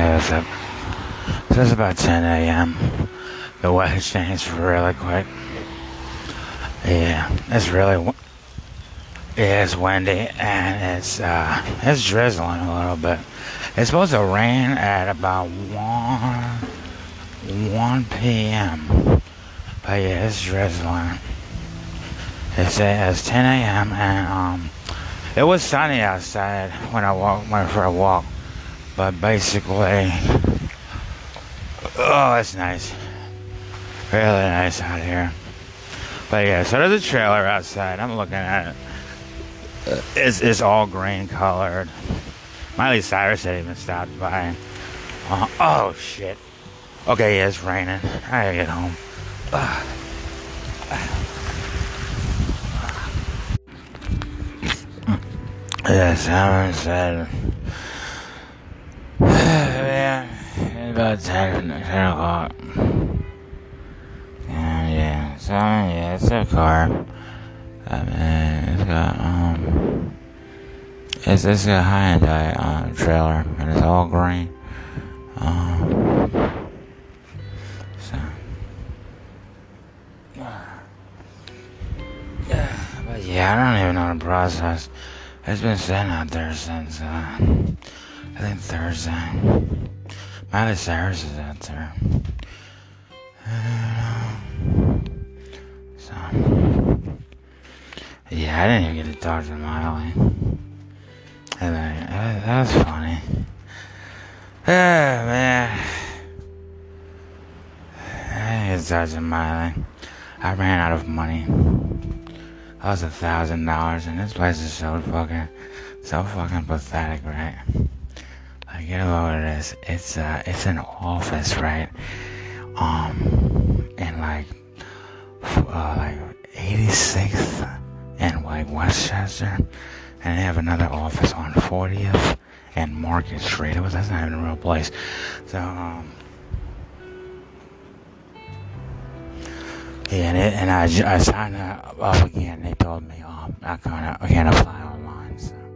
Yeah, it's up. So it's about 10 a.m. The weather changed really quick. Yeah, it's really. Yeah, it's windy and it's uh, it's drizzling a little bit. It's supposed to rain at about one 1 p.m. But yeah, it's drizzling. It's, it's 10 a.m. and um, it was sunny outside when I walked went for a walk. But basically, oh, it's nice. Really nice out here. But yeah, so there's a trailer outside. I'm looking at it. It's, it's all green colored. Miley Cyrus had even stopped by. Uh, oh shit. Okay, yeah, it's raining. I gotta get home. Yes, Simon said. yeah, about 10, 10 o'clock. Yeah, yeah, so, yeah, it's a car. It's got, um, it's, it's a Hyundai, uh, trailer, and it's all green. Um, so, yeah, but yeah, I don't even know the process. It's been sitting out there since, uh, I think Thursday. Miley Cyrus is out there. So, yeah, I didn't even get to talk to Miley. And uh, that was funny. Yeah, man. I didn't get to Miley. I ran out of money. That was a thousand dollars, and this place is so fucking, so fucking pathetic, right? Like, get of this. It's uh, it's an office, right? Um, in like, uh, like 86th and like Westchester, and they have another office on 40th and Market Street. It was that's not even a real place. So, um. Yeah, and, it, and I, I signed up again. They told me um, I can't I can't apply online. So.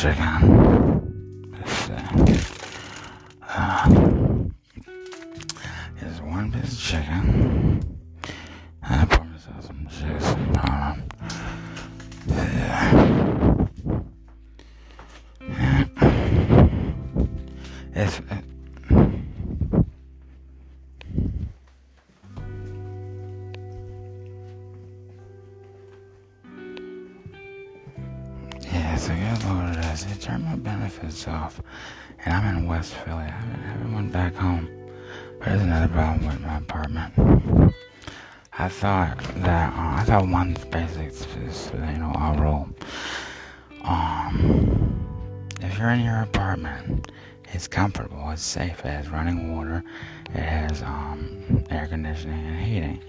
Chicken. Let's see. Uh, here's one piece of chicken. I pour myself some juice. Um, yeah. It's, and I'm in West Philly. I haven't, I haven't went back home. But there's another problem with my apartment. I thought that uh, I thought one basic is you know a rule. Um, if you're in your apartment, it's comfortable, it's safe, it has running water, it has um, air conditioning and heating,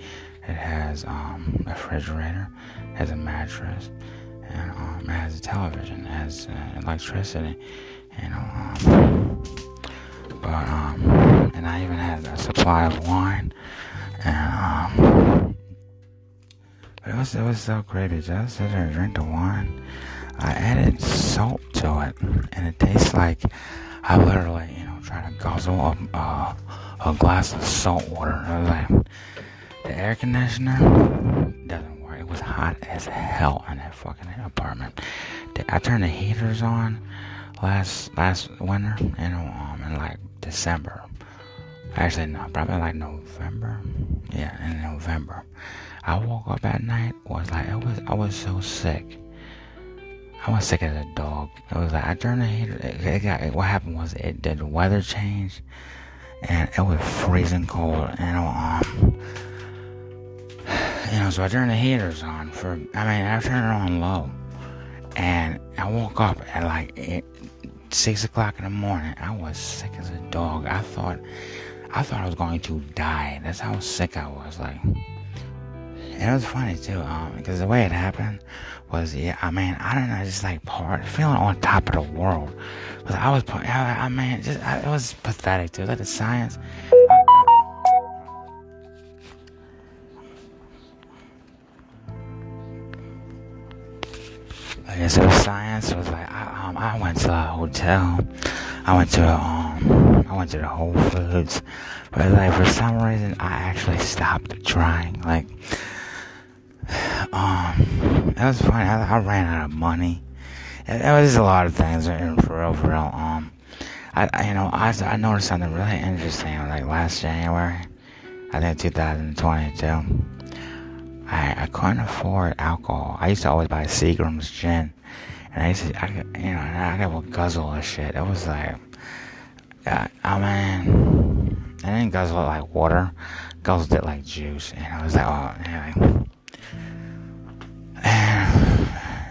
it has um, a refrigerator, it has a mattress, and um, it has a television, it has uh, electricity, you know. Um, but um, and I even had a supply of wine, and um, it was it was so because I sit there and drink the wine. I added salt to it, and it tastes like I literally, you know, try to guzzle a, a glass of salt water. I was like, the air conditioner doesn't work. It was hot as hell in that fucking apartment. I turned the heaters on last last winter, you um, in like December. Actually, no, probably like November. Yeah, in November. I woke up at night was like I was I was so sick. I was sick as a dog. It was like I turned the heater. It, it got, what happened was it did the weather change, and it was freezing cold. And um, you know, so I turned the heaters on for. I mean, I turned it on low, and I woke up at like eight, six o'clock in the morning. I was sick as a dog. I thought I thought I was going to die. That's how sick I was. Like, and it was funny too, um, because the way it happened was, yeah, I mean, I don't know, just like part, feeling on top of the world. Cause I was, I, I mean, just, I, it was pathetic too. Like the science. Okay, so science was like I, um, I went to a hotel. I went to um I went to the Whole Foods, but like for some reason I actually stopped trying. Like um, was funny. I, I ran out of money. It, it, was a lot of things for real, for real. Um, I, I you know I I noticed something really interesting. Like last January, I think 2022. I, I couldn't afford alcohol. I used to always buy Seagram's gin, and I used to, I, you know, I got a guzzle of shit. It was like, uh, I mean, I didn't guzzle it like water, guzzled it like juice, and I was like, oh, anyway. And,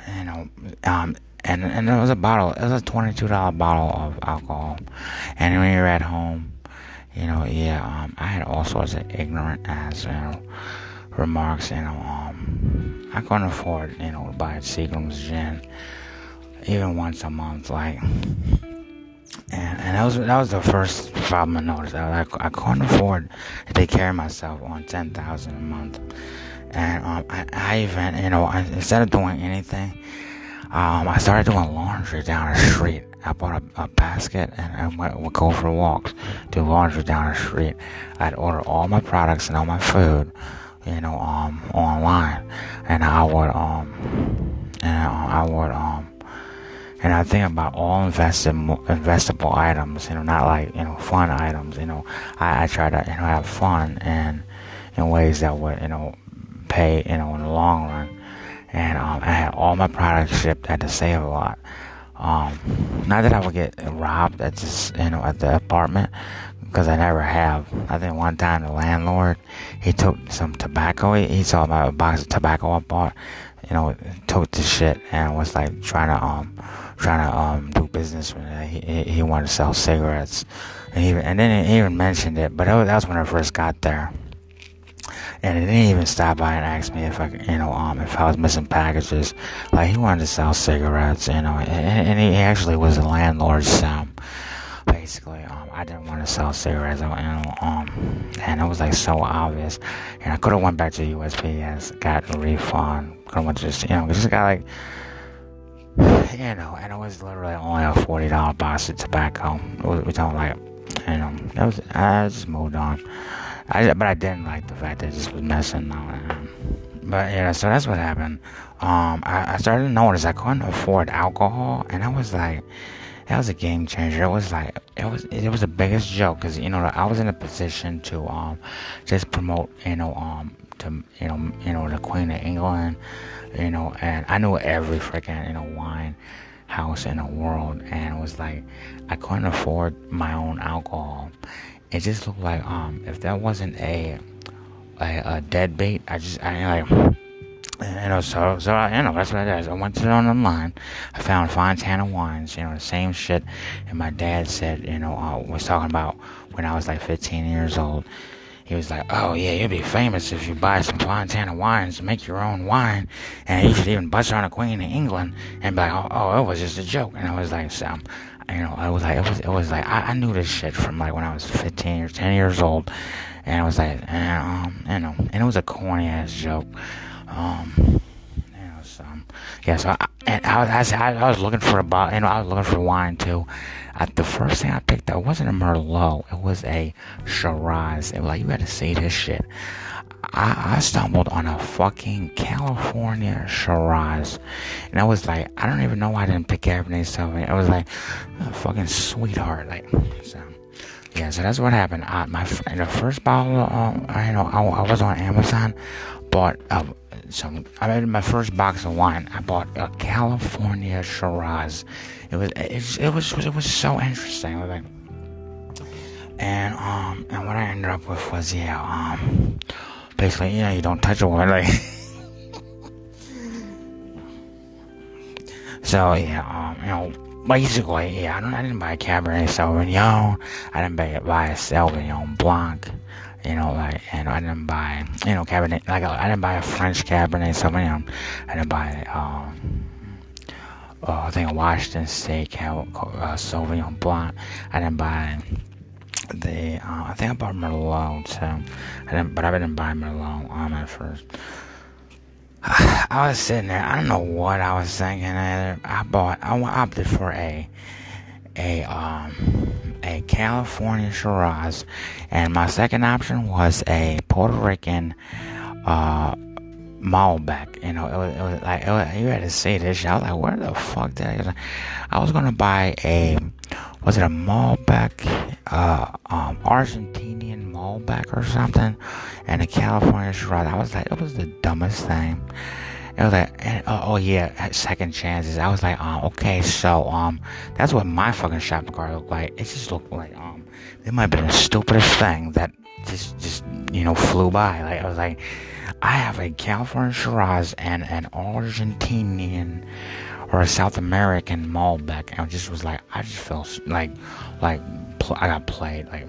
you know, um, and and it was a bottle. It was a twenty-two dollar bottle of alcohol, and when you're at home, you know, yeah, um, I had all sorts of ignorant ass, you know remarks, you know, um, I couldn't afford, you know, to buy a Seagram's gin even once a month, like, and, and that was that was the first problem I noticed. I, I, I couldn't afford to take care of myself on ten thousand a month, and um, I, I even, you know, I, instead of doing anything, um, I started doing laundry down the street. I bought a, a basket and I went, would go for walks, do laundry down the street. I'd order all my products and all my food you know, um, online, and I would, um, and I would, um, and I think about all investable, investable items, you know, not like, you know, fun items, you know, I, I try to, you know, have fun and in ways that would, you know, pay, you know, in the long run. And, um, I had all my products shipped, I had to save a lot. Um, not that I would get robbed at just, you know, at the apartment, because I never have. I think one time the landlord, he took some tobacco. He, he saw my box of tobacco I bought, you know, took the shit and was like trying to um trying to um do business with it. He he wanted to sell cigarettes, and he and then he even mentioned it. But was, that was when I first got there. And he didn't even stop by and ask me if I, you know, um, if I was missing packages. Like he wanted to sell cigarettes, you know, and, and he actually was a landlord's um, basically, um, I didn't want to sell cigarettes, and um, and it was like so obvious. And I could have went back to USPS, got a refund, could have went to just, you know, just got like, you know, and it was literally only a forty dollar box of tobacco. We're talking like, you know, that was. I just moved on. I, but I didn't like the fact that it just was messing. Um, but yeah, so that's what happened. Um, I, I started to notice I couldn't afford alcohol, and I was like that was a game changer. It was like it was it was the biggest joke because you know I was in a position to um just promote you know um to you know you know the Queen of England, you know, and I knew every freaking you know wine house in the world, and it was like I couldn't afford my own alcohol. It just looked like um if that wasn't a a, a deadbeat, I just I like you know, so so I, you know that's what it is. I went to it online. I found Fontana wines, you know, the same shit. And my dad said, you know, uh, was talking about when I was like 15 years old. He was like, "Oh yeah, you'll be famous if you buy some Fontana wines and make your own wine, and you should even bust on a Queen in England and be like, oh, oh, it was just a joke." And I was like, "So, you know, I was like, it was, it was like, I, I knew this shit from like when I was 15 or 10 years old, and I was like, and, um, you know, and it was a corny ass joke." Um, know, so yeah, so I, and I was I, I was looking for a bottle, you know, I was looking for wine too. Uh, the first thing I picked up wasn't a Merlot, it was a Shiraz. It was like you got to see this shit. I, I stumbled on a fucking California Shiraz, and I was like, I don't even know why I didn't pick Cabernet Sauvignon. I was like, oh, fucking sweetheart, like so. Yeah, so that's what happened. I, my the first bottle, uh, you know, I, I was on Amazon, bought a some. I made my first box of wine. I bought a California Shiraz. It was it, it was it was so interesting. Like, and um and what I ended up with was yeah um basically you know you don't touch a woman like. so yeah um you know basically, yeah, I, don't, I didn't buy a Cabernet Sauvignon. I didn't buy, buy a Sauvignon Blanc. You know, like, and I didn't buy, you know, Cabernet, like, I didn't buy a French Cabernet Sauvignon. I didn't buy, um, uh, I think a Washington State uh, Sauvignon Blanc. I didn't buy the, uh, I think I bought Merlot too. I didn't, but I didn't buy Merlot on at first. I was sitting there. I don't know what I was thinking. Either. I bought. I opted for a a um a California Shiraz, and my second option was a Puerto Rican uh Malbec. You know, it was, it was like it was, you had to see this. I was like, where the fuck did I? Get I was gonna buy a was it a Malbec, uh, um, Argentinian Malbec or something, and a California Shiraz. I was like, it was the dumbest thing. It was like, oh, oh, yeah, second chances. I was like, um, okay, so um, that's what my fucking shopping cart looked like. It just looked like um, it might have been the stupidest thing that just just you know flew by. Like I was like, I have a California Shiraz and an Argentinian or a South American Malbec, and I just was like, I just felt like like I got played like.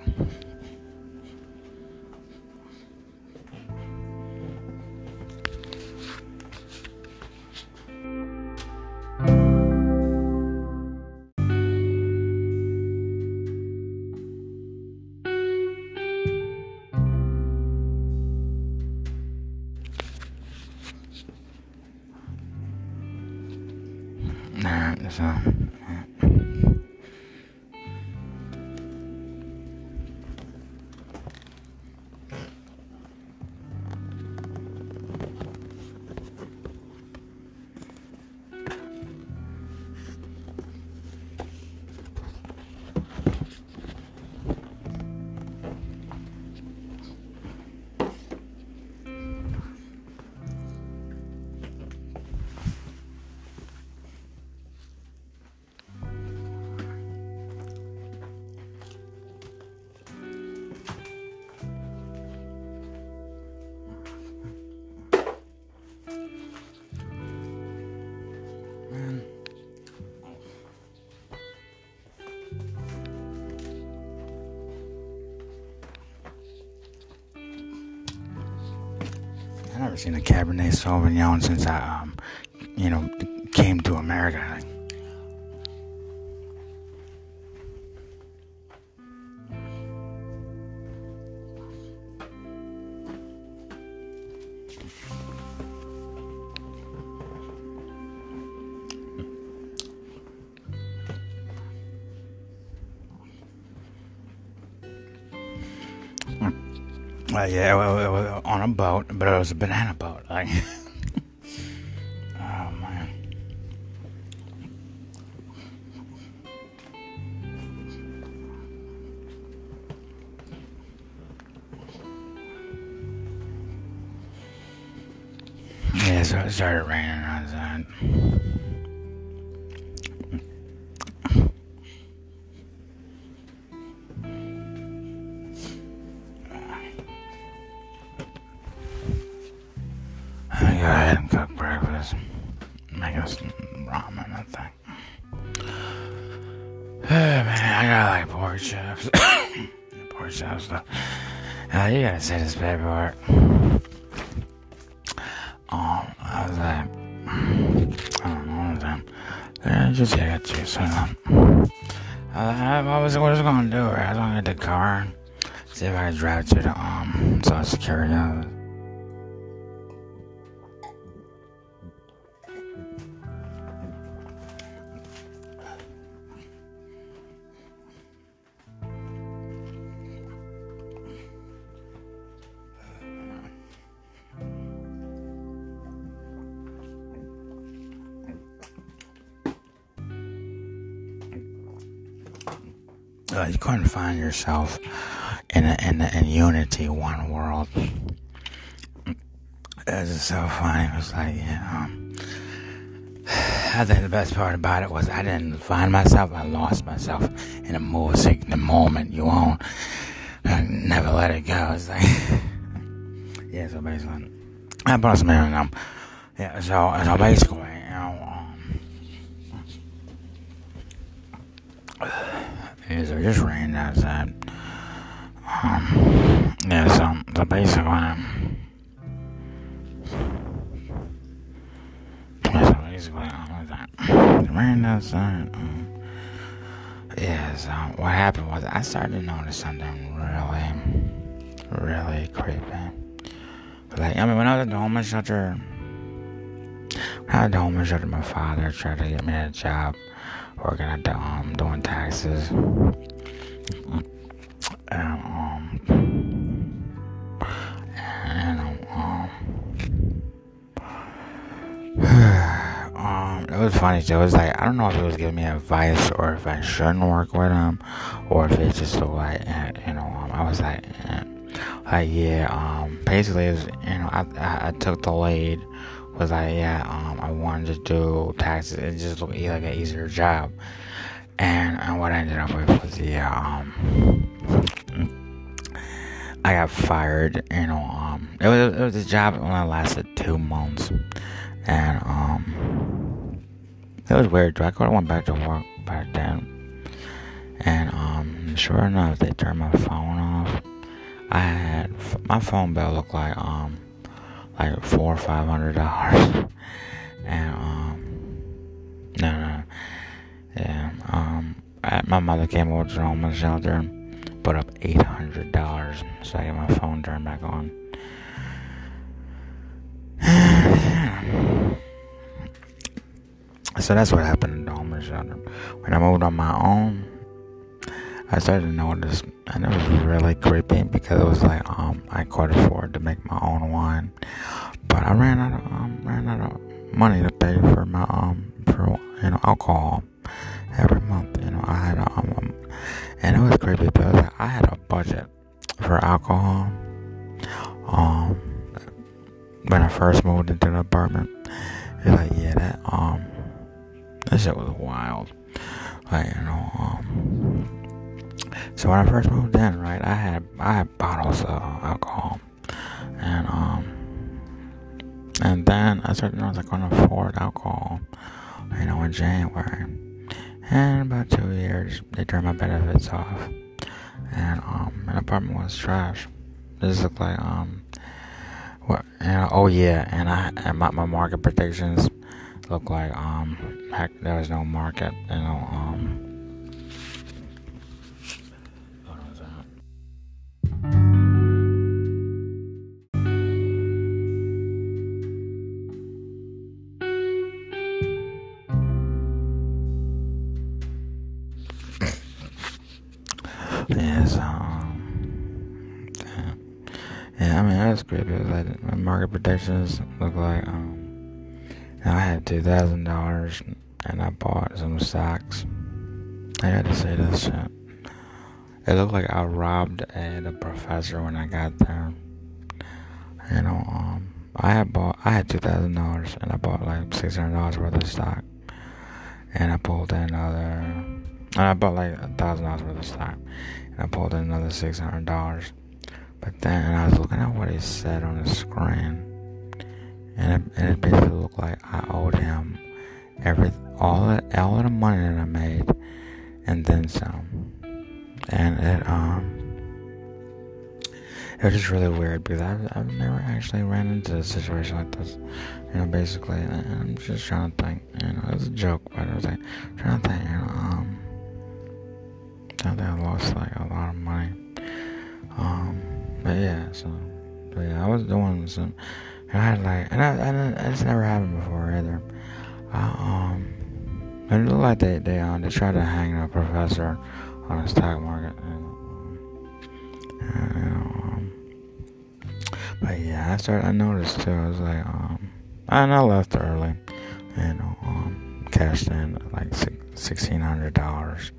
Seen a Cabernet Sauvignon since I, um, you know, came to America. Uh, yeah, well, it was on a boat, but it was a banana boat. Like, oh man. Yeah, so it started raining outside. Pork chops stuff. Uh, you gotta see this paperwork. Um, I was like, I don't know, what was that? just you, so. Um, I, I was, what was I gonna do? I was gonna get the car, see if I could drive to the, um, social security office. Uh, you couldn't find yourself in a, in, a, in unity, one world. It's so funny. It was like, you know, I think the best part about it was I didn't find myself. I lost myself in a music, the moment you own. I never let it go. It's like, yeah. So basically, I brought some in them. Yeah. So so basically, you know, um, is it just rained outside. Um, yeah, so, so basically, um, yeah, so basically, um, that? it rained outside. Um, yeah, so what happened was I started to notice something really, really creepy. Like, I mean, when I was at the homeless shelter, when I was at the homeless shelter, my father tried to get me a job working at the, um, doing taxes. And, um, and, um, um, it was funny too. It was like I don't know if he was giving me advice or if I shouldn't work with him, or if it's just looked like you know. Um, I was like, eh. like yeah. Um, basically, was, you know, I, I, I took the lead. Was like yeah. Um, I wanted to do taxes. and just looked like an easier job. And, and what I ended up with was yeah. Um, I got fired. You know, um, it was it was a job that only lasted two months, and um, it was weird. I could have went back to work back then, and um, sure enough, they turned my phone off. I had my phone bill looked like um, like four or five hundred dollars, and um, no, no, yeah, um, my mother came over to the homeless shelter put up $800 so I got my phone turned back on. so that's what happened in the homeless shelter. When I moved on my own, I started to notice, and it was really creepy because it was like um, I could afford to make my own wine, but I ran out of um, ran out of money to pay for my um for you know alcohol every month. You know I had um, and it was creepy because I had a budget for alcohol. Um, when I first moved into the apartment, it's like yeah, that um, that shit was wild. Like you know, um, so when I first moved in, right, I had I had bottles of alcohol, and um, and then I started noticing I couldn't afford alcohol, you know, in January. And about two years, they turned my benefits off. And um, my apartment was trash. This looked like um, what? And, oh yeah, and I and my, my market predictions look like um, heck, there was no market. You know um. My look like um, I had two thousand dollars and I bought some stocks. I had to say this shit. It looked like I robbed a, the professor when I got there. You know, um, I had bought I had two thousand dollars and I bought like six hundred dollars worth of stock, and I pulled another. And I bought like a thousand dollars worth of stock. And I pulled in another six hundred dollars. But then I was looking at what he said on the screen. And it, and it basically looked like I owed him every all the all of the money that I made and then some. And it um it was just really weird because I've, I've never actually ran into a situation like this. You know, basically, I'm just trying to think. You know, it's a joke, but I was like trying to think. You know, um, I think I lost like a lot of money. Um, but yeah, so, but yeah, I was doing some. I had like, and I, and it's never happened before either. I, um, it looked like they they um they tried to hang a professor on the stock market. And, um, um, but yeah, I started. I noticed too. I was like, um, and I left early. Know, um, cashed in like sixteen hundred dollars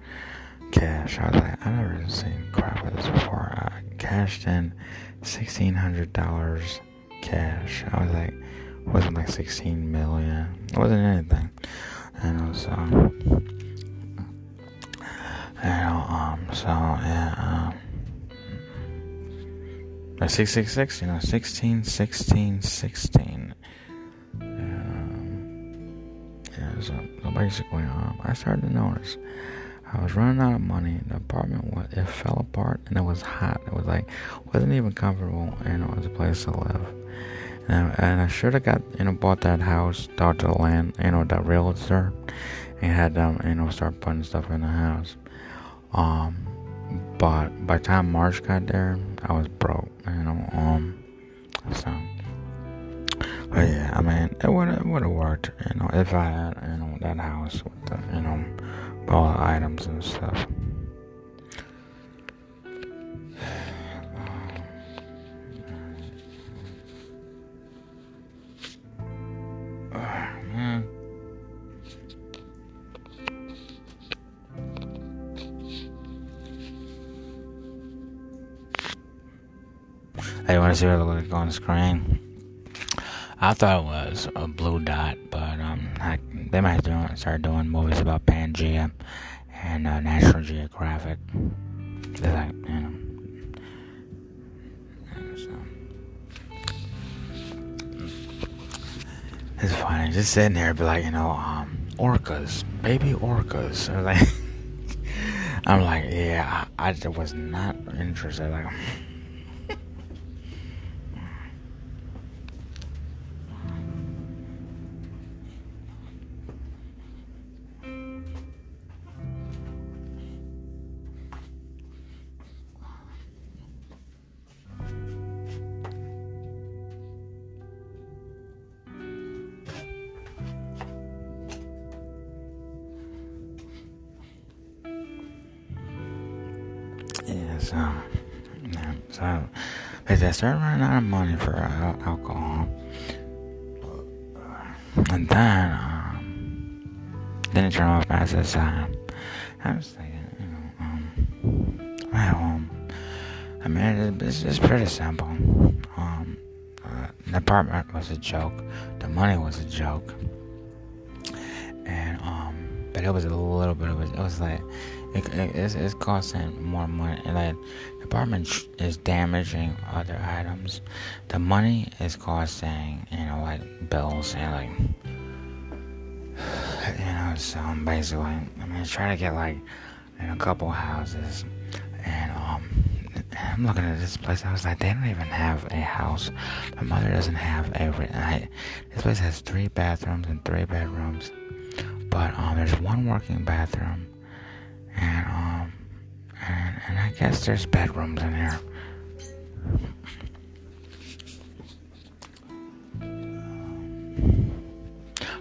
cash. I was like, I never seen crap like this before. I cashed in sixteen hundred dollars cash. I was like, wasn't like sixteen million. It wasn't anything. And it was um, you know, um, so yeah, um, six six six, you know, sixteen, sixteen, sixteen. Um, yeah, so, so basically, um, I started to notice I was running out of money. The apartment was it fell apart and it was hot. It was like wasn't even comfortable and it was a place to live. And, I should have got you know bought that house, to the land, you know, that realtor, and had them you know start putting stuff in the house. Um, but by the time March got there, I was broke. You know, um, so. But yeah, I mean, it would it would have worked, you know, if I had you know that house with the you know all the items and stuff. Hey, you want to see what it looks like on the screen? I thought it was a blue dot, but um, I, they might do, start doing movies about Pangea and uh, National Geographic. They're like, you know. It's funny, just sitting there, be like, you know, um, orcas, baby orcas. Or like, I'm like, yeah, I, I was not interested. Like. So, yeah, so they started running out of money for uh, alcohol, and then um, then it turned off as a sign. I was thinking, you know, um, well, um, I mean, it's, it's pretty simple. Um, uh, the apartment was a joke, the money was a joke, but it was a little bit of a, it was like it, it, it's, it's costing more money. And Like the apartment is damaging other items. The money is costing, you know, like bills and like, you know. So I'm basically, I mean, trying to get like in a couple houses, and um, I'm looking at this place. I was like, they don't even have a house. My mother doesn't have a. I, this place has three bathrooms and three bedrooms, but um, there's one working bathroom and um and and I guess there's bedrooms in here.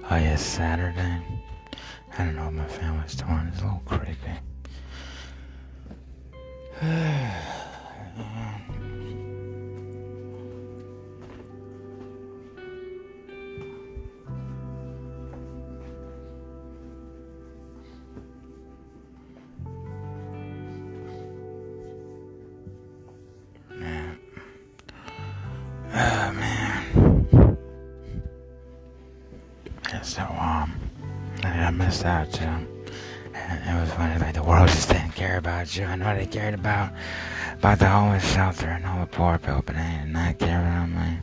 Oh yeah, Saturday. I don't know what my family's doing. It's a little creepy. I missed out too. And it was funny, like the world just didn't care about you. I know they cared about about the homeless shelter and all the poor people, but they did not care about me.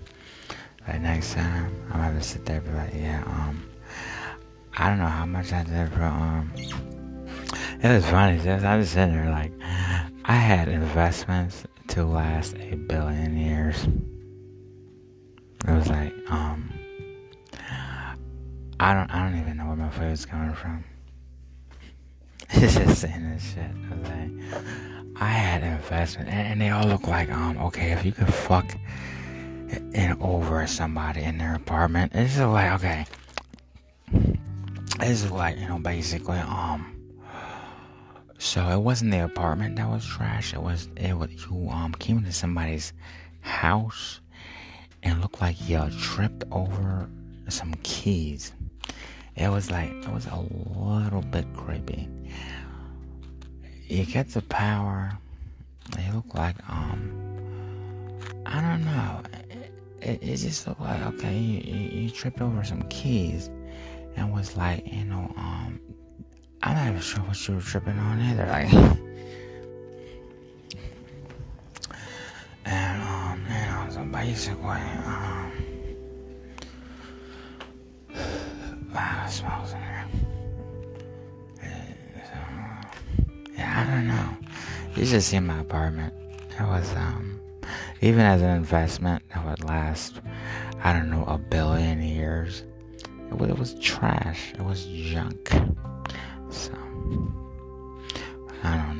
Like next time, I'm gonna sit there and be like, yeah, um, I don't know how much I did for um. It was funny, just I was sitting there like, I had investments to last a billion years. It was like, um, I don't I don't even know where my food's coming from. it's just saying this shit. I, I had investment and, and, they all look like um okay if you could fuck in over somebody in their apartment, it's just like okay. It's like, you know, basically, um so it wasn't the apartment that was trash, it was it was you um came into somebody's house and looked like you tripped over some keys it was like it was a little bit creepy. You get the power. They look like um. I don't know. It, it just looked like okay. You, you, you tripped over some keys, and was like you know um. I'm not even sure what you were tripping on either. Like. And um, you know, so basically, um, It smells in here. Yeah, I don't know. You should see my apartment. It was, um, even as an investment, it would last, I don't know, a billion years. It was, it was trash. It was junk. So, I don't